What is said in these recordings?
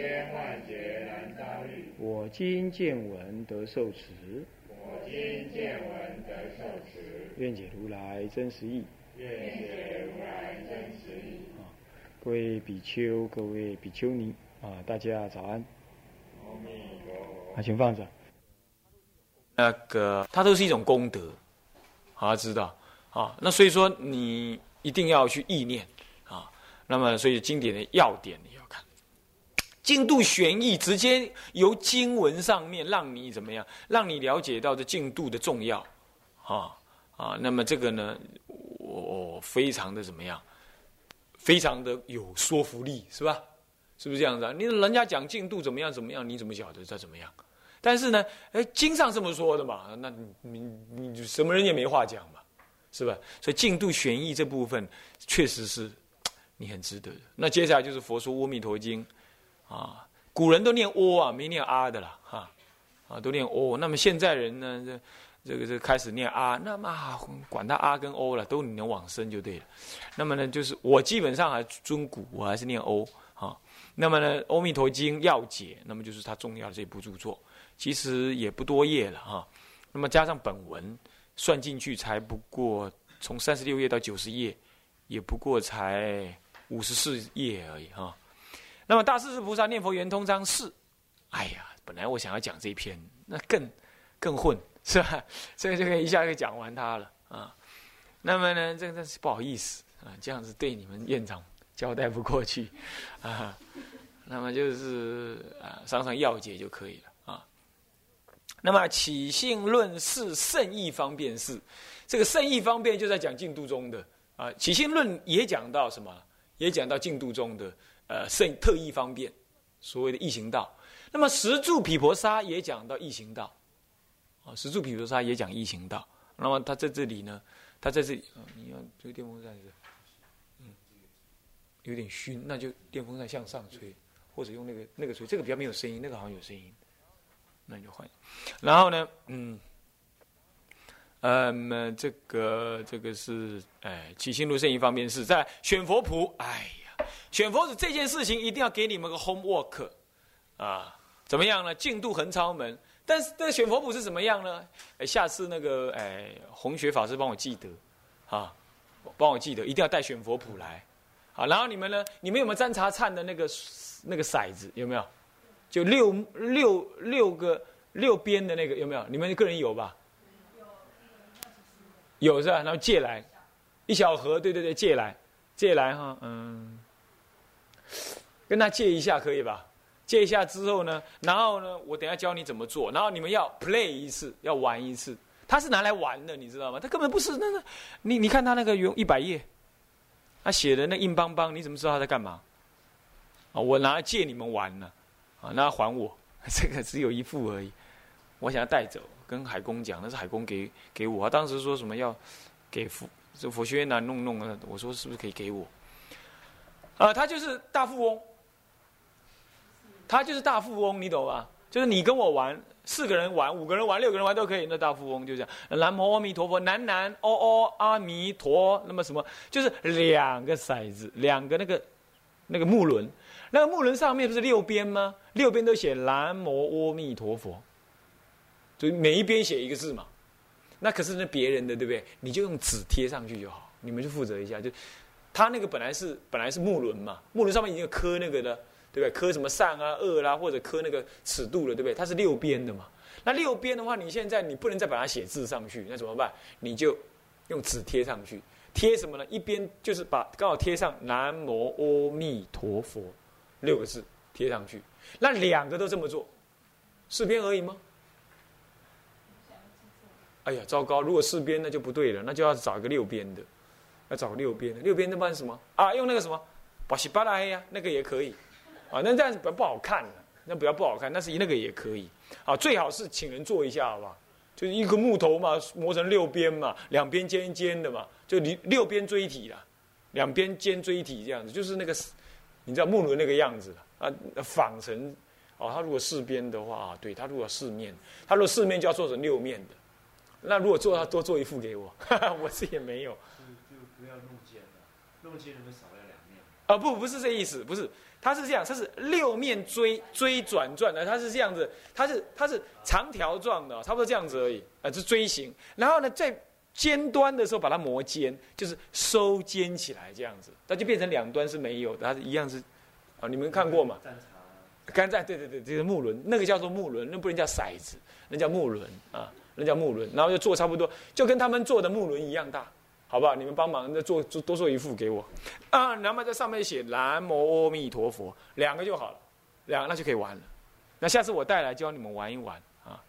千万劫难遭遇。我今见闻得受持，我今见闻得受持，愿解如来真实义。愿解如来真实义。各位比丘，各位比丘尼啊，大家早安。阿弥陀佛。啊，请放着。那个，它都是一种功德，啊，知道啊。那所以说，你一定要去意念啊。那么，所以经典的要点你要看，净度玄义，直接由经文上面让你怎么样，让你了解到这净度的重要，啊啊。那么这个呢，我非常的怎么样，非常的有说服力，是吧？是不是这样子啊？你人家讲净度怎么样怎么样，你怎么晓得他怎么样？但是呢，哎，经上这么说的嘛，那你你你什么人也没话讲嘛，是吧？所以净度玄义这部分确实是你很值得的。那接下来就是佛说《阿弥陀经》，啊，古人都念阿啊，没念阿的啦，哈，啊，都念阿。那么现在人呢，这这个这开始念啊，那么管他啊跟欧了，都你能往生就对了。那么呢，就是我基本上还尊古，我还是念欧啊。那么呢，《阿弥陀经》要解，那么就是他重要的这部著作。其实也不多页了哈，那么加上本文算进去，才不过从三十六页到九十页，也不过才五十四页而已哈。那么大势至菩萨念佛圆通章是，哎呀，本来我想要讲这一篇，那更更混是吧？这个就可以一下就讲完它了啊。那么呢，这个真是不好意思啊，这样子对你们院长交代不过去 啊。那么就是啊，上上要解就可以了啊。那么起性论是圣义方便是，这个圣义方便就在讲净度中的啊。起性论也讲到什么？也讲到净度中的呃圣特异方便，所谓的异行道。那么十住毗婆沙也讲到异行道，啊，十住毗婆沙也讲异行道。那么他在这里呢，他在这里啊，你要这个电风扇是，嗯，有点熏，那就电风扇向上吹，或者用那个那个吹，这个比较没有声音，那个好像有声音。那你就换，然后呢，嗯，嗯，这个这个是，哎，起心如圣一方面是在选佛谱，哎，选佛子这件事情一定要给你们个 homework，啊，怎么样呢？进度横超门，但是这个选佛谱是怎么样呢？哎，下次那个哎，红学法师帮我记得，啊，帮我记得，一定要带选佛谱来，好，然后你们呢，你们有没有沾茶灿的那个那个骰子？有没有？就六六六个六边的那个有没有？你们个人有吧？有是吧？然后借来一小盒，对对对，借来借来哈，嗯，跟他借一下可以吧？借一下之后呢，然后呢，我等下教你怎么做，然后你们要 play 一次，要玩一次。他是拿来玩的，你知道吗？他根本不是那个，你你看他那个有一百页，他写的那硬邦邦，你怎么知道他在干嘛？啊，我拿来借你们玩呢。啊，那还我，这个只有一副而已，我想要带走，跟海公讲，那是海公给给我，当时说什么要给佛，这佛学院呢弄弄，我说是不是可以给我？啊，他就是大富翁，他就是大富翁，你懂吧？就是你跟我玩，四个人玩，五个人玩，六个人玩都可以，那大富翁就这样。南无阿弥陀佛，南南哦哦阿弥陀，那么什么？就是两个骰子，两个那个那个木轮。那个木轮上面不是六边吗？六边都写南无阿弥陀佛，就每一边写一个字嘛。那可是那别人的，对不对？你就用纸贴上去就好，你们就负责一下。就他那个本来是本来是木轮嘛，木轮上面已经有刻那个的，对不对？刻什么善啊、恶啦，或者刻那个尺度了，对不对？它是六边的嘛。那六边的话，你现在你不能再把它写字上去，那怎么办？你就用纸贴上去。贴什么呢？一边就是把刚好贴上南无阿弥陀佛。六个字贴上去，那两个都这么做，四边而已吗？哎呀，糟糕！如果四边那就不对了，那就要找一个六边的，要找六边的。六边那办什么啊？用那个什么，巴西巴拉黑呀，那个也可以啊。那这样子比较不好看，那比较不好看，但是那个也可以。啊，最好是请人做一下，好不好？就是一个木头嘛，磨成六边嘛，两边尖尖的嘛，就六六边锥体啦，两边尖锥体这样子，就是那个，你知道木轮那个样子啊，仿成。哦，他如果四边的话，对他如果四面，他如果四面就要做成六面的。那如果做，他多做一副给我，我是也没有。就不要弄尖了，弄尖能不能少了两面？啊，不，不是这意思，不是，它是这样，它是六面锥锥转转的，它是这样子，它是它是长条状的，差不多这样子而已，啊，是锥形。然后呢，在尖端的时候把它磨尖，就是收尖起来这样子，那就变成两端是没有的，它是一样是，啊，你们看过吗？干在对对对，这个木轮，那个叫做木轮，那不能叫骰子，那叫木轮啊，那叫木轮。然后就做差不多，就跟他们做的木轮一样大，好不好？你们帮忙再做做多做一副给我啊。然后在上面写南无阿弥陀佛，两个就好了，两个那就可以玩了。那下次我带来教你们玩一玩啊，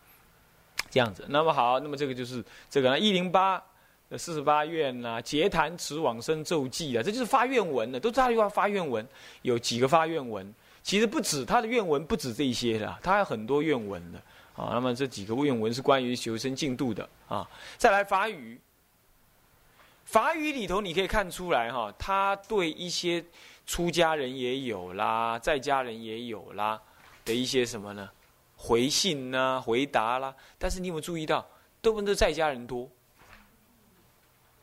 这样子。那么好，那么这个就是这个一零八的四十八愿呐，结坛持往生咒记啊，这就是发愿文的，都知道要发愿文，有几个发愿文。其实不止他的愿文，不止这些的，他还有很多愿文的啊。那么这几个愿文是关于求生进度的啊。再来法语，法语里头你可以看出来哈，他对一些出家人也有啦，在家人也有啦的一些什么呢？回信呐，回答啦。但是你有没有注意到，都不是在家人多，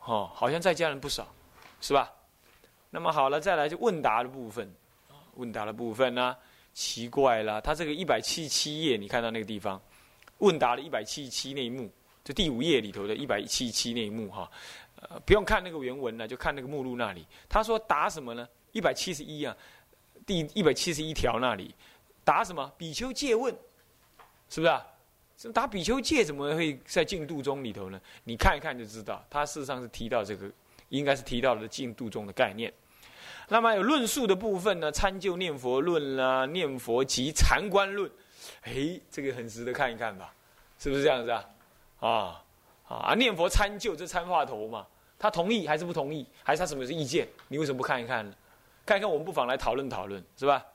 哦，好像在家人不少，是吧？那么好了，再来就问答的部分。问答的部分呢，奇怪了，他这个一百七十七页，你看到那个地方，问答的一百七十七那一幕，就第五页里头的一百七十七那一幕哈，呃，不用看那个原文了，就看那个目录那里。他说答什么呢？一百七十一啊，第一百七十一条那里，答什么？比丘借问，是不是啊？这答比丘借怎么会在进度中里头呢？你看一看就知道，他事实上是提到这个，应该是提到了进度中的概念。那么有论述的部分呢？参就念佛论啦，念佛及禅观论，哎，这个很值得看一看吧？是不是这样子啊？啊啊！念佛参就这参话头嘛，他同意还是不同意？还是他什么是意见？你为什么不看一看呢？看一看，我们不妨来讨论讨论，是吧？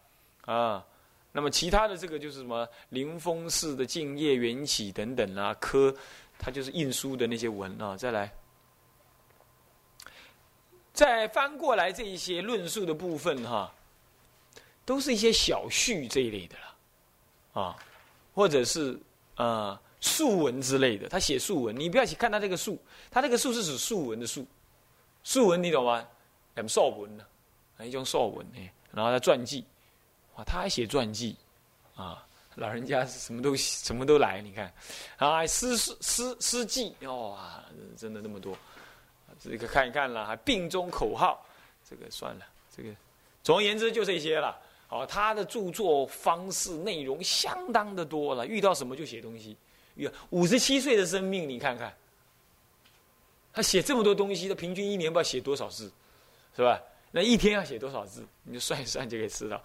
啊，那么其他的这个就是什么灵峰寺的净业缘起等等啊，科，它就是印书的那些文啊，再来。再翻过来这一些论述的部分哈，都是一些小序这一类的了，啊，或者是呃述文之类的。他写述文，你不要去看他这个述，他这个述是指述文的述，述文你懂吗？什么文呢？一种述文呢，然后他传记，哇，他还写传记，啊，老人家什么都什么都来，你看，啊，诗诗诗诗记，哇，真的那么多。这个看一看了，还病中口号，这个算了，这个总而言之就这些了。哦，他的著作方式内容相当的多了，遇到什么就写东西。五十七岁的生命，你看看，他写这么多东西，他平均一年不知道写多少字，是吧？那一天要写多少字，你就算一算就可以知道。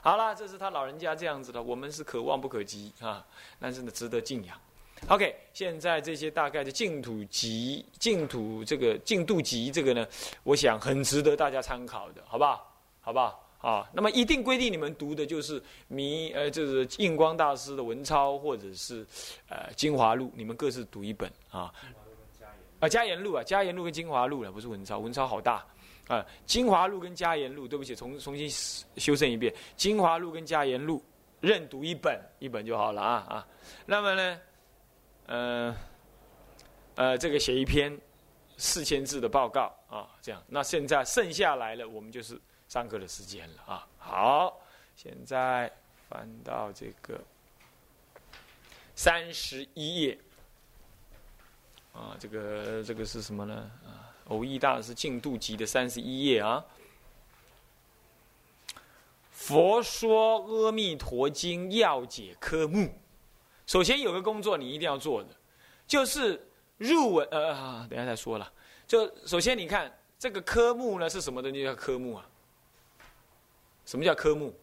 好了，这是他老人家这样子的，我们是可望不可及啊，但是呢，值得敬仰。OK，现在这些大概的净土集、净土这个净度集这个呢，我想很值得大家参考的，好不好？好不好？啊，那么一定规定你们读的就是弥呃，就是印光大师的文钞或者是呃精华录，你们各自读一本啊。啊，加言录啊，加言录跟精华录了，不是文钞，文钞好大啊。精华录跟加言录，对不起，重重新修正一遍，精华录跟加言录，任读一本，一本就好了啊啊。那么呢？呃，呃，这个写一篇四千字的报告啊，这样。那现在剩下来了，我们就是上课的时间了啊。好，现在翻到这个三十一页啊，这个这个是什么呢？啊，偶益大师进度集的三十一页啊。佛说阿弥陀经要解科目。首先有个工作你一定要做的，就是入文呃，等下再说了。就首先你看这个科目呢是什么东西叫科目啊？什么叫科目？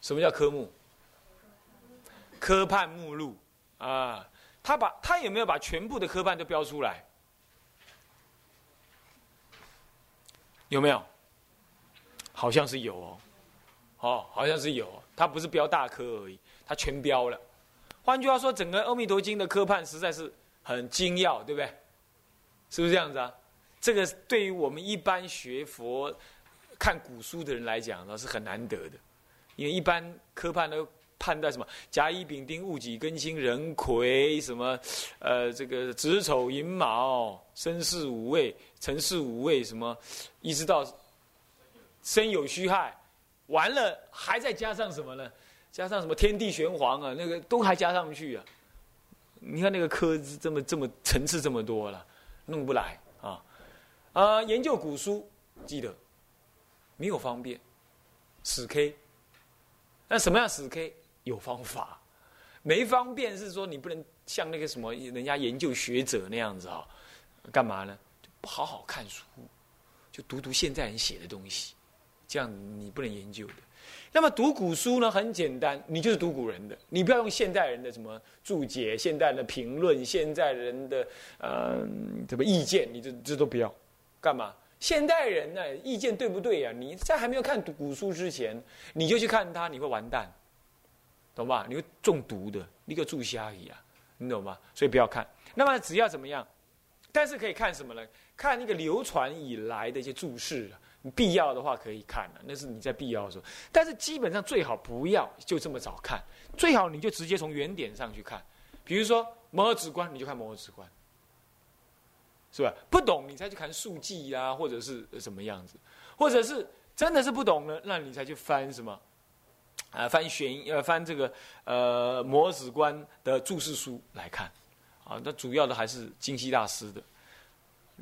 什么叫科目？科判目录啊，他把他有没有把全部的科判都标出来？有没有？好像是有哦。哦，好像是有，他不是标大科而已，他全标了。换句话说，整个《阿弥陀经》的科判实在是很精要，对不对？是不是这样子啊？这个对于我们一般学佛、看古书的人来讲呢，是很难得的，因为一般科判都判断什么甲乙丙丁戊己庚辛壬癸什么，呃，这个子丑寅卯申巳午未辰巳午未什么，一直到申酉戌亥，完了还再加上什么呢？加上什么天地玄黄啊，那个都还加上去啊！你看那个科这么这么层次这么多了，弄不来啊！研究古书记得没有方便死 K，那什么样死 K 有方法？没方便是说你不能像那个什么人家研究学者那样子啊，干嘛呢？不好好看书，就读读现在人写的东西，这样你不能研究的。那么读古书呢，很简单，你就是读古人的，你不要用现代人的什么注解、现代人的评论、现代人的呃什么意见，你这这都不要，干嘛？现代人呢，意见对不对呀？你在还没有看古书之前，你就去看它，你会完蛋，懂吧？你会中毒的，一个注虾一样，你懂吗？所以不要看。那么只要怎么样？但是可以看什么呢？看那个流传以来的一些注释啊。必要的话可以看了，那是你在必要的时候。但是基本上最好不要就这么早看，最好你就直接从原点上去看。比如说摩诃止观，你就看摩诃止观，是吧？不懂你才去看述记啊，或者是什么样子，或者是真的是不懂呢，那你才去翻什么啊？翻玄呃翻这个呃摩子观的注释书来看啊。那主要的还是金希大师的，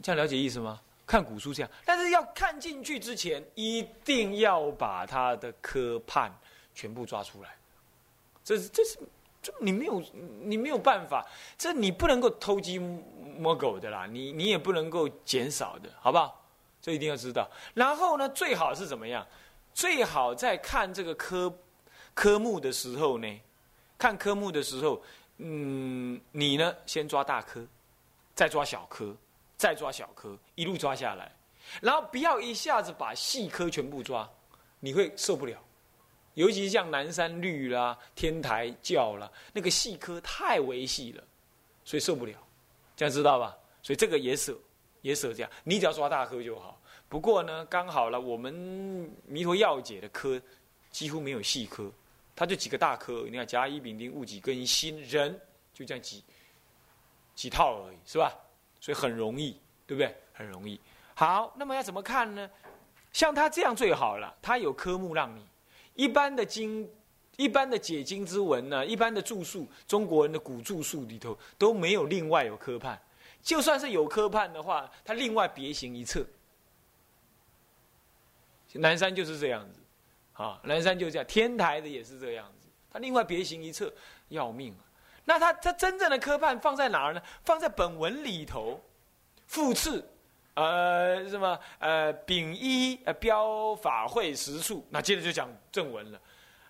这样了解意思吗？看古书这样，但是要看进去之前，一定要把他的科判全部抓出来。这是这是这你没有你没有办法，这你不能够偷鸡摸狗的啦，你你也不能够减少的，好不好？这一定要知道。然后呢，最好是怎么样？最好在看这个科科目的时候呢，看科目的时候，嗯，你呢先抓大科，再抓小科。再抓小科，一路抓下来，然后不要一下子把细科全部抓，你会受不了。尤其是像南山绿啦、天台教啦，那个细科太微细了，所以受不了。这样知道吧？所以这个也舍，也舍这样。你只要抓大科就好。不过呢，刚好了，我们弥陀要解的科几乎没有细科，它就几个大科。你看甲乙丙丁戊己庚辛壬，就这样几几套而已，是吧？所以很容易，对不对？很容易。好，那么要怎么看呢？像他这样最好了，他有科目让你。一般的经，一般的解经之文呢，一般的著述，中国人的古著述里头都没有另外有科判。就算是有科判的话，他另外别行一册。南山就是这样子，啊，南山就这样，天台的也是这样子，他另外别行一册，要命啊！那他他真正的科判放在哪儿呢？放在本文里头，复次，呃，什么呃丙一呃标法会实处，那接着就讲正文了。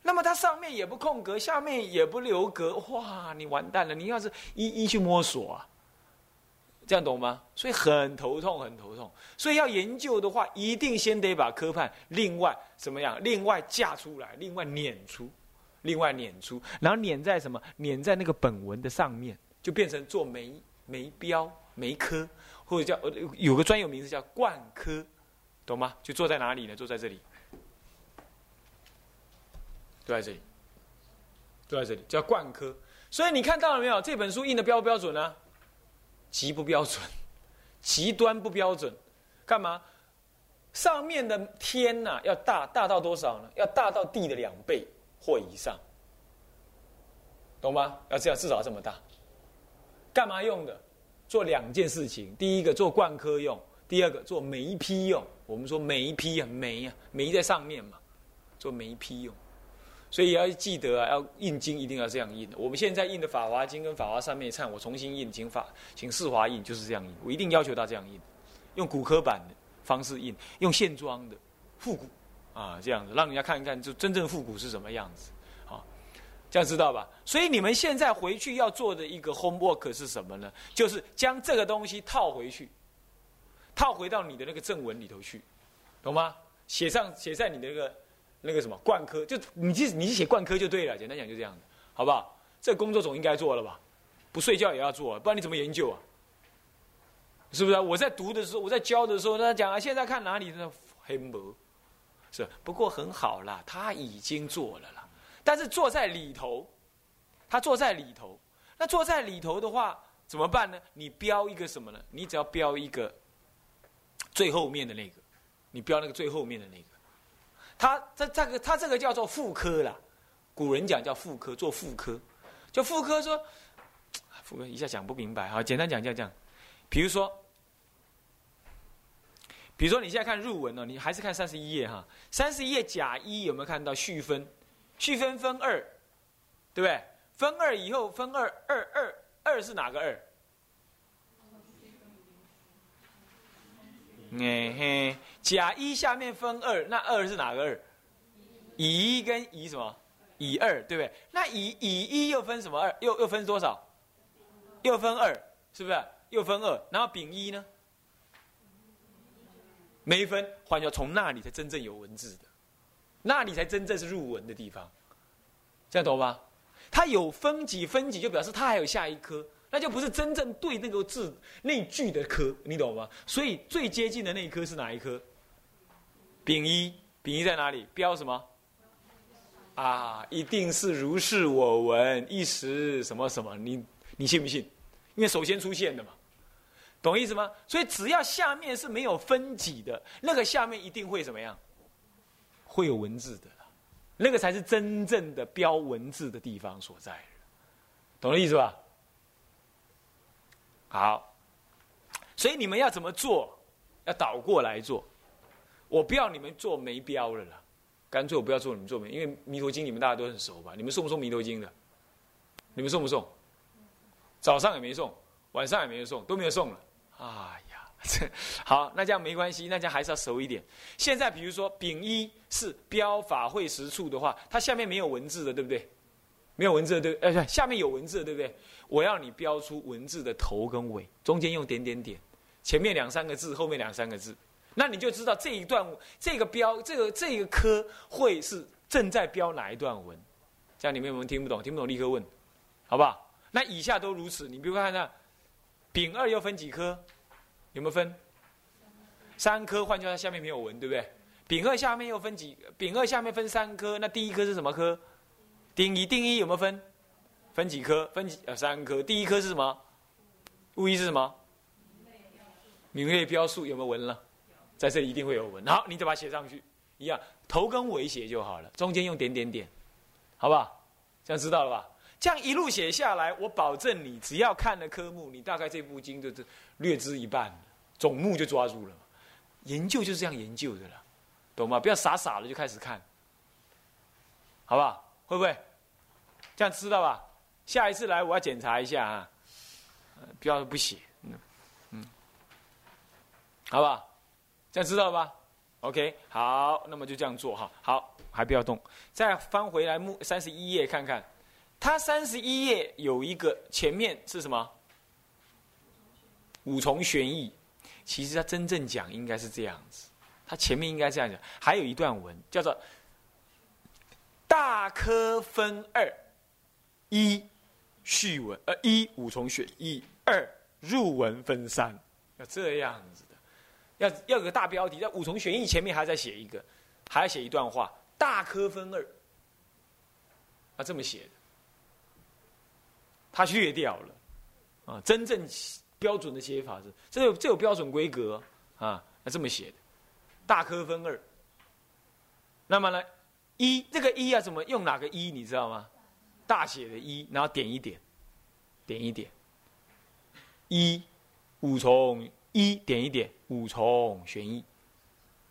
那么它上面也不空格，下面也不留格，哇，你完蛋了！你要是一一去摸索啊，这样懂吗？所以很头痛，很头痛。所以要研究的话，一定先得把科判另外怎么样？另外架出来，另外撵出。另外撵出，然后撵在什么？撵在那个本文的上面，就变成做眉眉标眉科，或者叫呃有个专有名字叫冠科，懂吗？就坐在哪里呢？坐在这里，坐在这里，坐在这里叫冠科。所以你看到了没有？这本书印的标不标准呢？极不标准，极端不标准。干嘛？上面的天呐，要大大到多少呢？要大到地的两倍。或以上，懂吗？要这样，至少这么大。干嘛用的？做两件事情：第一个做灌科用，第二个做眉批用。我们说眉批啊，眉啊，眉在上面嘛，做眉批用。所以要记得啊，要印经一定要这样印。我们现在印的《法华经》跟《法华三昧忏》，我重新印，请法，请四华印，就是这样印。我一定要求他这样印，用骨科版的方式印，用线装的复古。啊，这样子让人家看一看，就真正复古是什么样子，这样知道吧？所以你们现在回去要做的一个 homework 是什么呢？就是将这个东西套回去，套回到你的那个正文里头去，懂吗？写上写在你的那个那个什么冠科，就你去你去写冠科就对了。简单讲就这样子，好不好？这工作总应该做了吧？不睡觉也要做，不然你怎么研究啊？是不是？啊我在读的时候，我在教的时候，他讲啊，现在看哪里的黑幕，是不过很好啦，他已经做了啦。但是坐在里头，他坐在里头，那坐在里头的话怎么办呢？你标一个什么呢？你只要标一个最后面的那个，你标那个最后面的那个。他这这个他这个叫做妇科啦，古人讲叫妇科，做妇科，就妇科说，妇科一下讲不明白，好，简单讲就这样，比如说。比如说，你现在看入文呢，你还是看三十一页哈。三十一页甲一有没有看到序分？序分分二，对不对？分二以后分二二二二是哪个二？哎嘿，甲一下面分二，那二是哪个二？乙一跟乙什么？乙二，对不对？那乙乙一又分什么二？又又分多少？又分二，是不是？又分二，然后丙一呢？没分，换句话从那里才真正有文字的，那你才真正是入文的地方，这样懂吧？它有分几分几，就表示它还有下一科，那就不是真正对那个字那句的科，你懂吗？所以最接近的那一科是哪一科？丙一，丙一在哪里？标什么？啊，一定是如是我闻，一时什么什么，你你信不信？因为首先出现的嘛。懂意思吗？所以只要下面是没有分级的，那个下面一定会怎么样？会有文字的，那个才是真正的标文字的地方所在。懂了意思吧？好，所以你们要怎么做？要倒过来做。我不要你们做没标了啦，干脆我不要做你们做没，因为《弥陀经》你们大家都很熟吧？你们送不送《弥陀经》的？你们送不送？早上也没送，晚上也没有送，都没有送了。哎，好，那这样没关系，那这样还是要熟一点。现在比如说丙一是标法会实处的话，它下面没有文字的，对不对？没有文字的，对，哎，下面有文字的，对不对？我要你标出文字的头跟尾，中间用点点点，前面两三个字，后面两三个字，那你就知道这一段这个标这个这个科会是正在标哪一段文。这样你们有没有听不懂？听不懂立刻问，好不好？那以下都如此。你比如看那。丙二又分几科？有没有分？三科，换句话，下面没有文，对不对？丙二下面又分几？丙二下面分三科，那第一科是什么科？丁一，丁一有没有分？分几科？分几？呃，三科。第一科是什么？物一是什么？名类标数有没有文了？在这里一定会有文。好，你再把它写上去，一样，头跟尾写就好了，中间用点点点，好不好？这样知道了吧？这样一路写下来，我保证你只要看了科目，你大概这部经就是略知一半，总目就抓住了。研究就是这样研究的了，懂吗？不要傻傻的就开始看，好不好？会不会？这样知道吧？下一次来我要检查一下啊，不要不写，嗯嗯，好不好？这样知道吧？OK，好，那么就这样做哈。好，还不要动，再翻回来目三十一页看看。它三十一页有一个前面是什么？五重玄义，其实它真正讲应该是这样子，它前面应该这样讲，还有一段文叫做“大科分二，一序文，呃一五重玄义，二入文分三”，要这样子的，要要有个大标题，在五重玄义前面还要再写一个，还要写一段话，“大科分二”，要这么写的。他略掉了，啊，真正标准的写法是，这有这有标准规格啊，那这么写的，大科分二。那么呢，一这个一要怎么用哪个一你知道吗？大写的一，然后点一点，点一点，一五重一点一点五重玄一，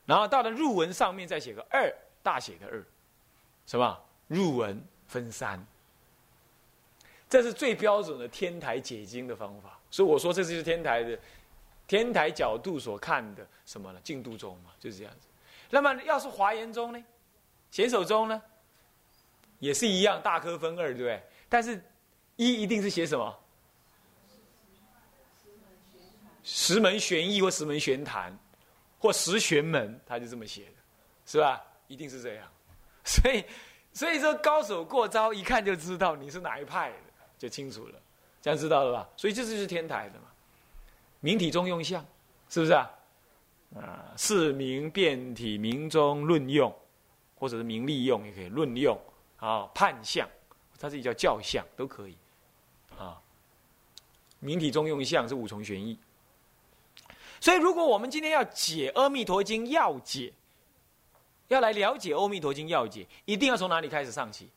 然后到了入文上面再写个二，大写的二，什么？入文分三。这是最标准的天台解经的方法，所以我说这就是天台的天台角度所看的什么呢？净度中嘛，就是这样子。那么要是华严中呢？显手中呢？也是一样，大科分二，对不对？但是一一定是写什么？十门玄义或十门玄坛，或十玄门，他就这么写的，是吧？一定是这样。所以所以说高手过招，一看就知道你是哪一派的，就清楚了，这样知道了吧？所以这就是天台的嘛，明体中用相，是不是啊？啊，是明变体，明中论用，或者是明利用也可以论用啊，判相，它这里叫教相都可以啊。明体中用相是五重玄义。所以，如果我们今天要解《阿弥陀经》要解，要来了解《阿弥陀经》要解，一定要从哪里开始上起？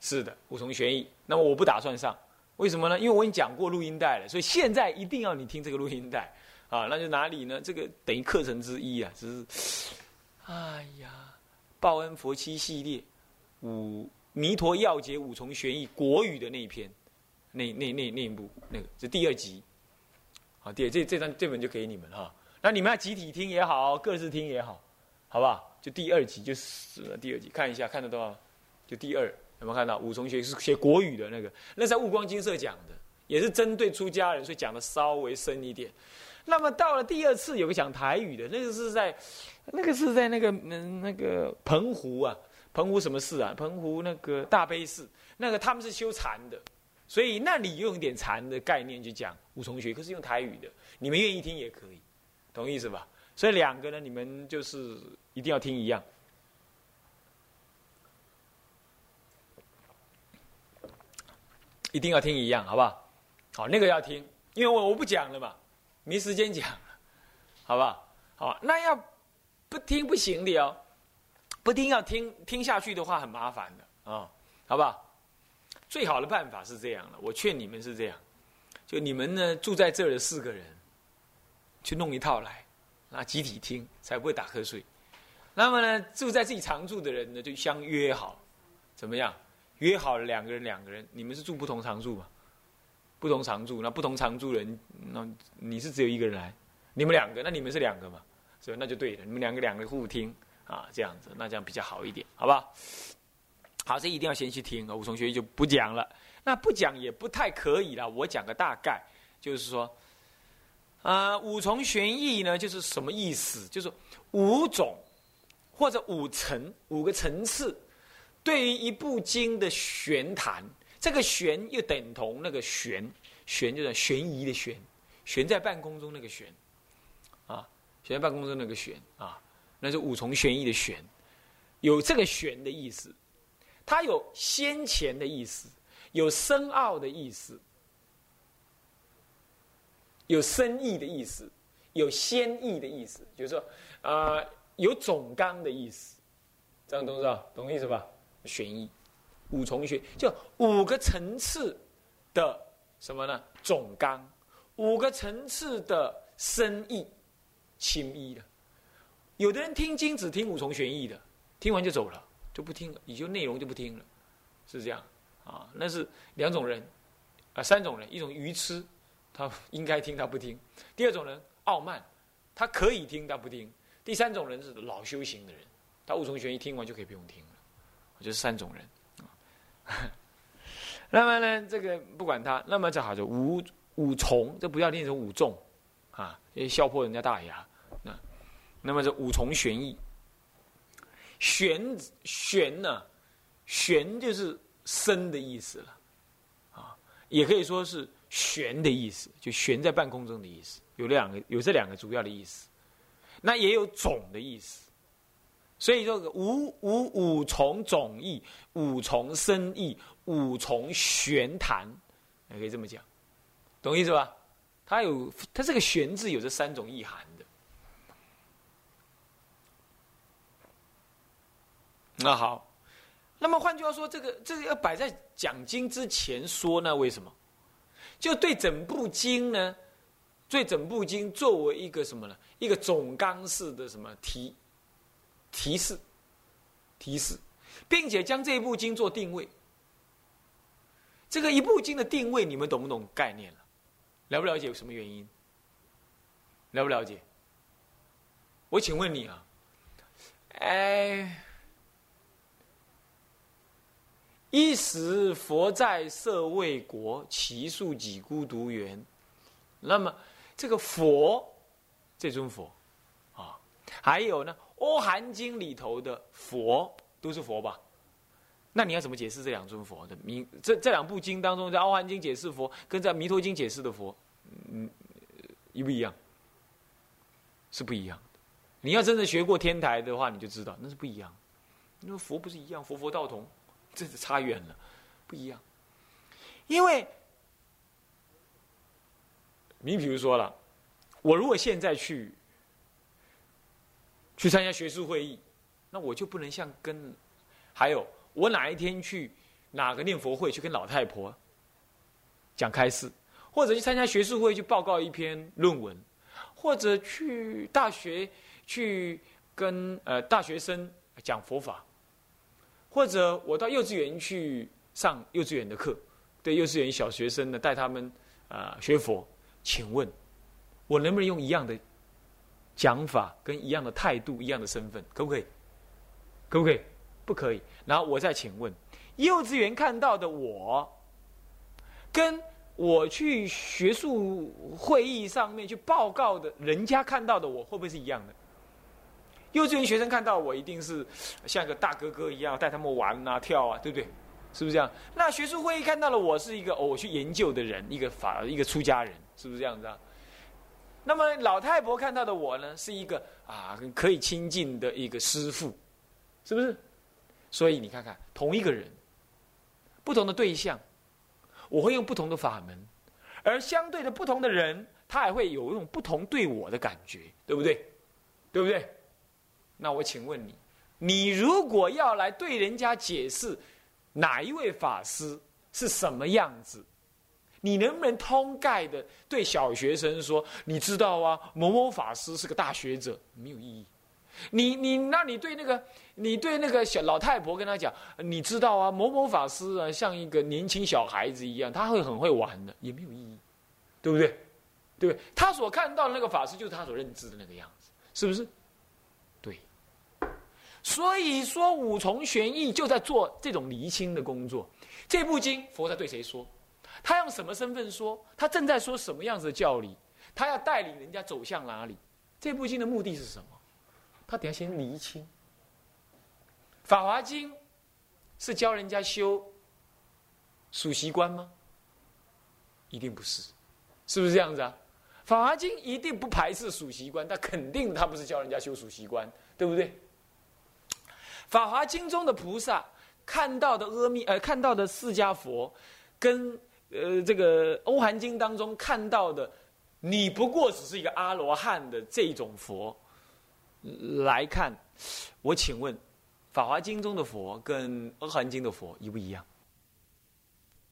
是的，五重玄义。那么我不打算上，为什么呢？因为我已经讲过录音带了，所以现在一定要你听这个录音带啊。那就哪里呢？这个等于课程之一啊，只是，哎呀，报恩佛七系列五弥陀要解五重玄义国语的那一篇，那那那那一部那个是第二集。好，第二这这张这本就给你们哈。那你们要集体听也好，各自听也好，好不好？就第二集，就是第二集，看一下看得到？就第二，有没有看到？五重学是写国语的那个，那在悟光金色讲的，也是针对出家人，所以讲的稍微深一点。那么到了第二次，有个讲台语的，那个是在，那个是在那个嗯那个澎湖啊，澎湖什么寺啊？澎湖那个大悲寺，那个他们是修禅的。所以那里用一点禅的概念去讲五重学，可是用台语的，你们愿意听也可以，同意思吧？所以两个呢，你们就是一定要听一样，一定要听一样，好不好？好，那个要听，因为我我不讲了嘛，没时间讲，好不好？好，那要不听不行的哦，不听要听听下去的话很麻烦的啊，好不好？最好的办法是这样了，我劝你们是这样，就你们呢住在这儿的四个人，去弄一套来，那集体听才不会打瞌睡。那么呢，住在自己常住的人呢，就相约好，怎么样？约好了两个人，两个人，你们是住不同常住嘛？不同常住，那不同常住人，那你是只有一个人来，你们两个，那你们是两个嘛？所以那就对了，你们两个两个互听啊，这样子，那这样比较好一点，好不好？好，这一定要先去听啊！五重学义就不讲了。那不讲也不太可以了。我讲个大概，就是说，啊，五重玄义呢，就是什么意思？就是五种或者五层五个层次，对于一部经的玄谈，这个玄又等同那个玄，玄就是悬疑的悬，悬在半空中那个悬，啊，悬在半空中那个悬啊，那是五重玄义的玄，有这个玄的意思。它有先前的意思，有深奥的意思，有深意的意思，有先意的意思，就是说，呃，有总纲的意思，这样懂不懂？懂意思吧？玄义，五重玄，就五个层次的什么呢？总纲，五个层次的深意、轻意的。有的人听经只听五重玄义的，听完就走了。就不听了，也就内容就不听了，是这样啊？那是两种人，啊，三种人，一种愚痴，他应该听他不听；第二种人傲慢，他可以听他不听；第三种人是老修行的人，他五重玄义听完就可以不用听就是三种人。那么呢，这个不管他，那么这好就五五重，这不要念成五重啊，因为笑破人家大牙。那那么这五重玄义。玄玄呢，玄就是深的意思了，啊，也可以说是悬的意思，就悬在半空中的意思。有两个，有这两个主要的意思。那也有种的意思，所以说五五五重总义，五重深义，五重玄谈，也可以这么讲，懂意思吧？它有它这个玄字有这三种意涵的。那好，那么换句话说，这个这个要摆在讲经之前说呢？为什么？就对整部经呢？对整部经作为一个什么呢？一个总纲式的什么提提示提示，并且将这一部经做定位。这个一部经的定位，你们懂不懂概念了？了不了解有什么原因？了不了解？我请问你啊，哎。一时佛在舍卫国，其数几孤独园。那么，这个佛，这尊佛，啊，还有呢，欧韩经》里头的佛都是佛吧？那你要怎么解释这两尊佛的名？这这两部经当中，在《欧韩经》解释佛，跟在《弥陀经》解释的佛，嗯，一不一样？是不一样。你要真的学过天台的话，你就知道那是不一样。因为佛不是一样，佛佛道同，这是差远了，不一样。因为，你比如说了，我如果现在去去参加学术会议，那我就不能像跟还有。我哪一天去哪个念佛会去跟老太婆讲开示，或者去参加学术会去报告一篇论文，或者去大学去跟呃大学生讲佛法，或者我到幼稚园去上幼稚园的课，对幼稚园小学生呢带他们啊学佛，请问，我能不能用一样的讲法跟一样的态度、一样的身份，可不可以？可不可以？不可以。然后我再请问，幼稚园看到的我，跟我去学术会议上面去报告的人家看到的我，会不会是一样的？幼稚园学生看到我，一定是像个大哥哥一样带他们玩啊、跳啊，对不对？是不是这样？那学术会议看到了我是一个哦，我去研究的人，一个法，一个出家人，是不是这样子啊？那么老太婆看到的我呢，是一个啊可以亲近的一个师父，是不是？所以你看看，同一个人，不同的对象，我会用不同的法门，而相对的不同的人，他还会有一种不同对我的感觉，对不对？对不对？那我请问你，你如果要来对人家解释哪一位法师是什么样子，你能不能通盖的对小学生说，你知道啊，某某法师是个大学者，没有意义。你你，那你对那个，你对那个小老太婆跟他讲，你知道啊，某某法师啊，像一个年轻小孩子一样，他会很会玩的，也没有意义，对不对？对不对？他所看到的那个法师，就是他所认知的那个样子，是不是？对。所以说五重玄义就在做这种厘清的工作。这部经佛在对谁说？他用什么身份说？他正在说什么样子的教理？他要带领人家走向哪里？这部经的目的是什么？他等下先厘清，《法华经》是教人家修属习观吗？一定不是，是不是这样子啊？《法华经》一定不排斥属习观，但肯定他不是教人家修属习观，对不对？《法华经》中的菩萨看到的阿弥，呃，看到的释迦佛，跟呃这个《欧韩经》当中看到的，你不过只是一个阿罗汉的这种佛。来看，我请问，《法华经》中的佛跟《欧含经》的佛一不一样？